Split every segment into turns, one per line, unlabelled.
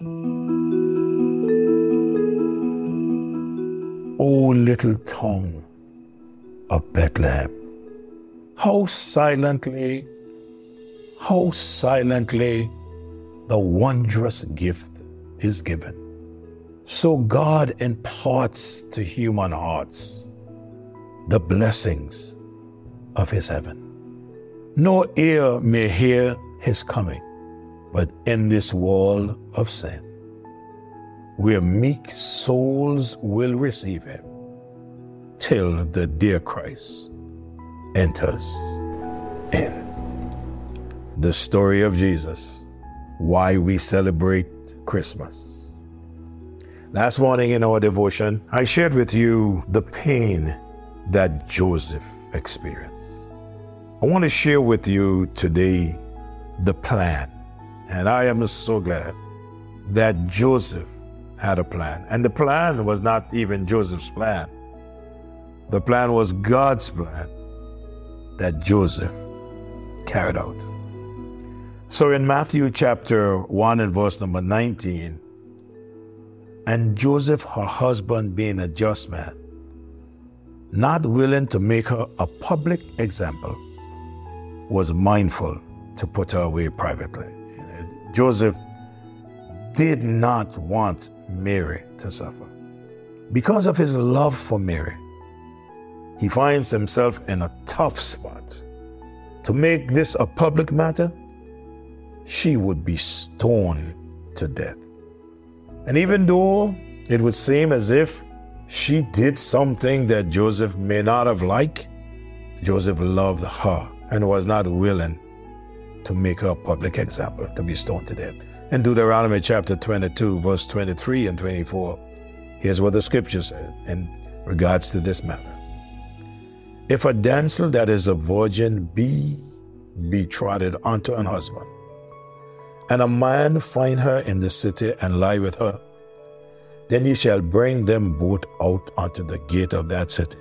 O little town of Bethlehem, how silently, how silently the wondrous gift is given. So God imparts to human hearts the blessings of his heaven. No ear may hear his coming, but in this wall of sin, where meek souls will receive him, till the dear Christ enters in. The story of Jesus, why we celebrate Christmas. Last morning in our devotion, I shared with you the pain that Joseph experienced. I want to share with you today the plan. And I am so glad that Joseph had a plan. And the plan was not even Joseph's plan, the plan was God's plan that Joseph carried out. So in Matthew chapter 1 and verse number 19, and Joseph, her husband, being a just man, not willing to make her a public example, was mindful to put her away privately. Joseph did not want Mary to suffer. Because of his love for Mary, he finds himself in a tough spot. To make this a public matter, she would be stoned to death. And even though it would seem as if she did something that Joseph may not have liked, Joseph loved her and was not willing to make her a public example to be stoned to death. In Deuteronomy chapter 22, verse 23 and 24, here's what the scripture says in regards to this matter. If a damsel that is a virgin be betrothed unto an husband, and a man find her in the city and lie with her, then ye shall bring them both out unto the gate of that city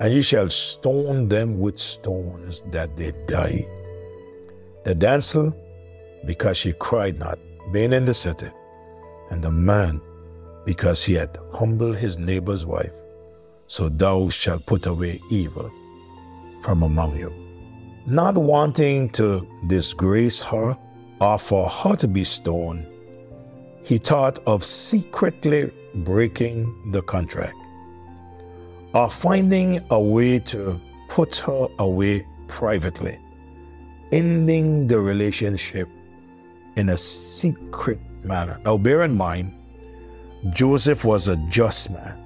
and ye shall stone them with stones that they die. The damsel, because she cried not, being in the city, and the man, because he had humbled his neighbor's wife. So thou shalt put away evil from among you. Not wanting to disgrace her or for her to be stoned, he thought of secretly breaking the contract or finding a way to put her away privately, ending the relationship in a secret manner. Now, bear in mind, Joseph was a just man,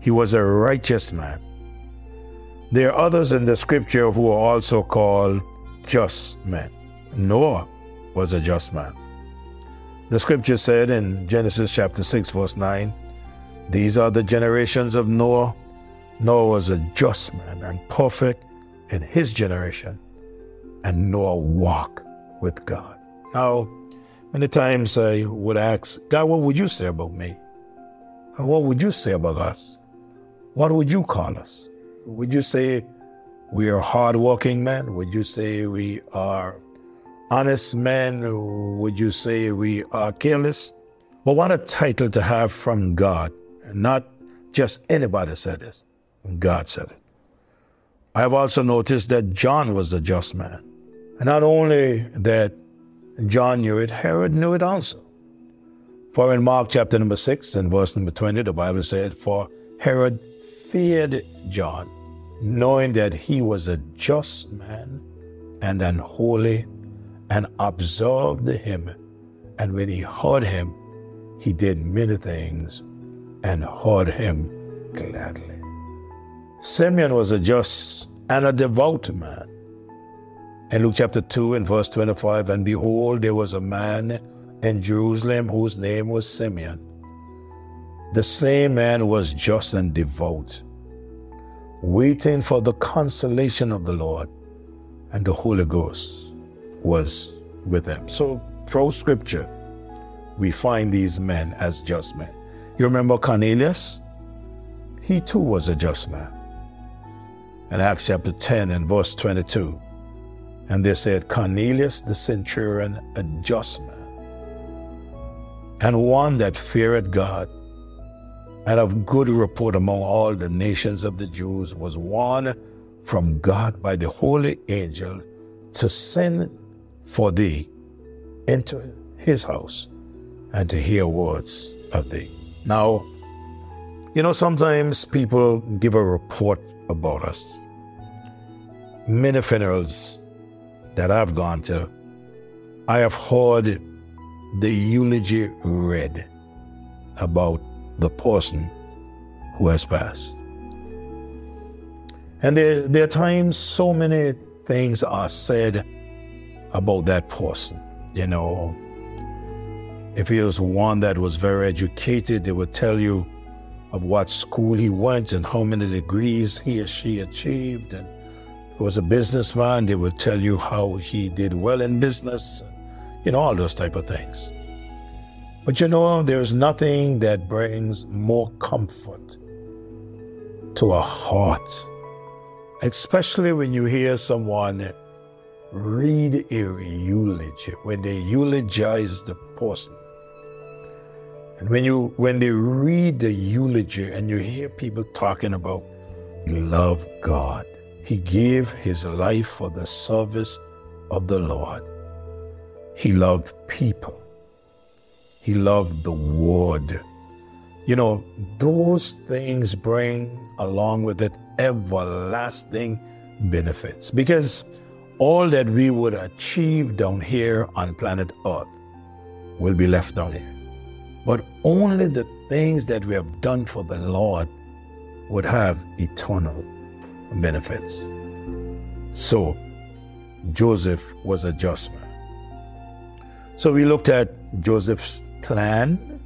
he was a righteous man. There are others in the scripture who are also called just men. Noah was a just man. The scripture said in Genesis chapter 6, verse 9, these are the generations of Noah. Noah was a just man and perfect in his generation, and Noah walk with God. Now, many times I would ask, God, what would you say about me? And What would you say about us? What would you call us? Would you say we are hardworking men? Would you say we are honest men? Would you say we are careless? But what a title to have from God not just anybody said this. God said it. I have also noticed that John was a just man. And not only that John knew it, Herod knew it also. For in Mark chapter number 6 and verse number 20, the Bible said, For Herod feared John, knowing that he was a just man and unholy, and observed him. And when he heard him, he did many things and heard him gladly. Simeon was a just and a devout man. In Luke chapter 2 and verse 25, and behold, there was a man in Jerusalem whose name was Simeon. The same man was just and devout, waiting for the consolation of the Lord, and the Holy Ghost was with him. So, through scripture, we find these men as just men. You remember Cornelius? He too was a just man. In Acts chapter 10 and verse 22, and they said, Cornelius the centurion, a just man, and one that feared God and of good report among all the nations of the Jews was one from God by the holy angel to send for thee into his house and to hear words of thee. Now, you know, sometimes people give a report about us. Many funerals that I've gone to, I have heard the eulogy read about the person who has passed. And there, there are times so many things are said about that person. You know, if he was one that was very educated, they would tell you of what school he went and how many degrees he or she achieved. And was a businessman, they would tell you how he did well in business, you know, all those type of things. But you know, there's nothing that brings more comfort to a heart, especially when you hear someone read a eulogy, when they eulogize the person. And when you when they read the eulogy and you hear people talking about love God. He gave his life for the service of the Lord. He loved people. He loved the word. You know, those things bring along with it everlasting benefits because all that we would achieve down here on planet Earth will be left down here. But only the things that we have done for the Lord would have eternal benefits. So, Joseph was a just man. So, we looked at Joseph's plan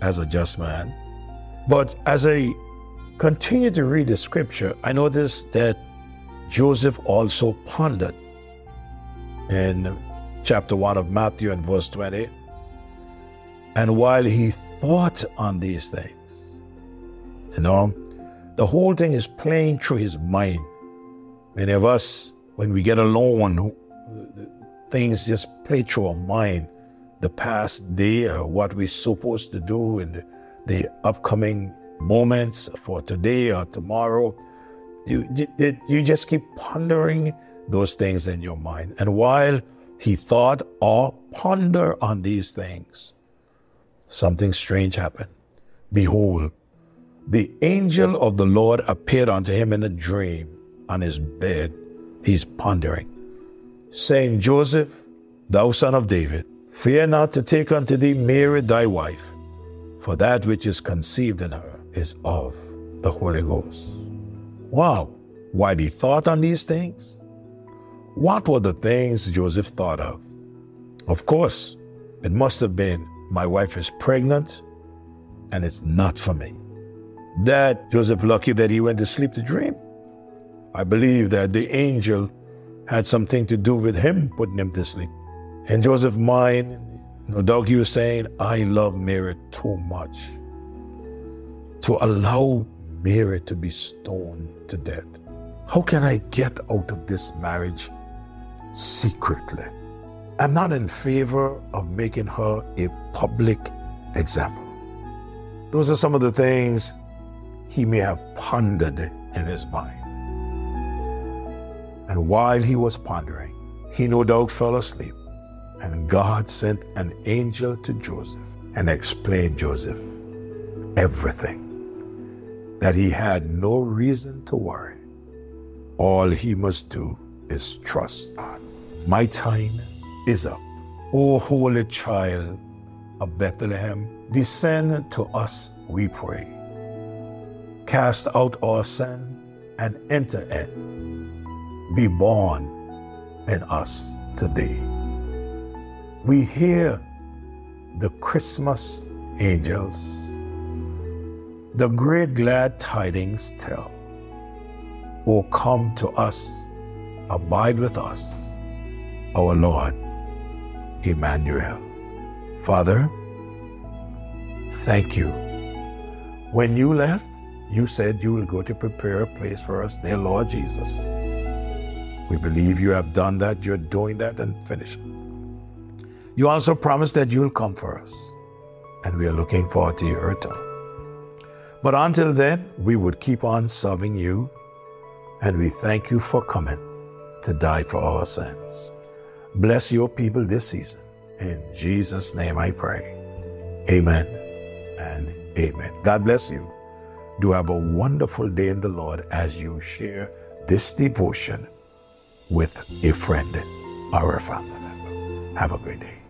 as a just man. But as I continue to read the scripture, I noticed that Joseph also pondered in chapter 1 of Matthew and verse 20. And while he thought on these things, you know, the whole thing is playing through his mind. Many of us, when we get alone, things just play through our mind the past day uh, what we're supposed to do in the upcoming moments for today or tomorrow. You, you just keep pondering those things in your mind. And while he thought or ponder on these things, something strange happened. Behold, the angel of the Lord appeared unto him in a dream on his bed. He's pondering, saying, Joseph, thou son of David, Fear not to take unto thee Mary thy wife, for that which is conceived in her is of the Holy Ghost. Wow, why he thought on these things? What were the things Joseph thought of? Of course, it must have been my wife is pregnant and it's not for me. That Joseph lucky that he went to sleep to dream. I believe that the angel had something to do with him putting him to sleep. In Joseph's mind, no doubt he was saying, I love Mary too much to allow Mary to be stoned to death. How can I get out of this marriage secretly? I'm not in favor of making her a public example. Those are some of the things he may have pondered in his mind. And while he was pondering, he no doubt fell asleep. And God sent an angel to Joseph and explained Joseph everything. That he had no reason to worry. All he must do is trust God. My time is up. O Holy Child of Bethlehem, descend to us, we pray. Cast out our sin and enter in. Be born in us today we hear the Christmas angels, the great glad tidings tell. O come to us, abide with us, our Lord, Emmanuel. Father, thank you. When you left, you said you will go to prepare a place for us dear Lord Jesus. We believe you have done that, you're doing that, and finish. You also promised that you'll come for us. and we are looking forward to your return. But until then, we would keep on serving you, and we thank you for coming to die for our sins. Bless your people this season. In Jesus' name I pray. Amen and amen. God bless you. Do have a wonderful day in the Lord as you share this devotion with a friend or a family member. Have a great day.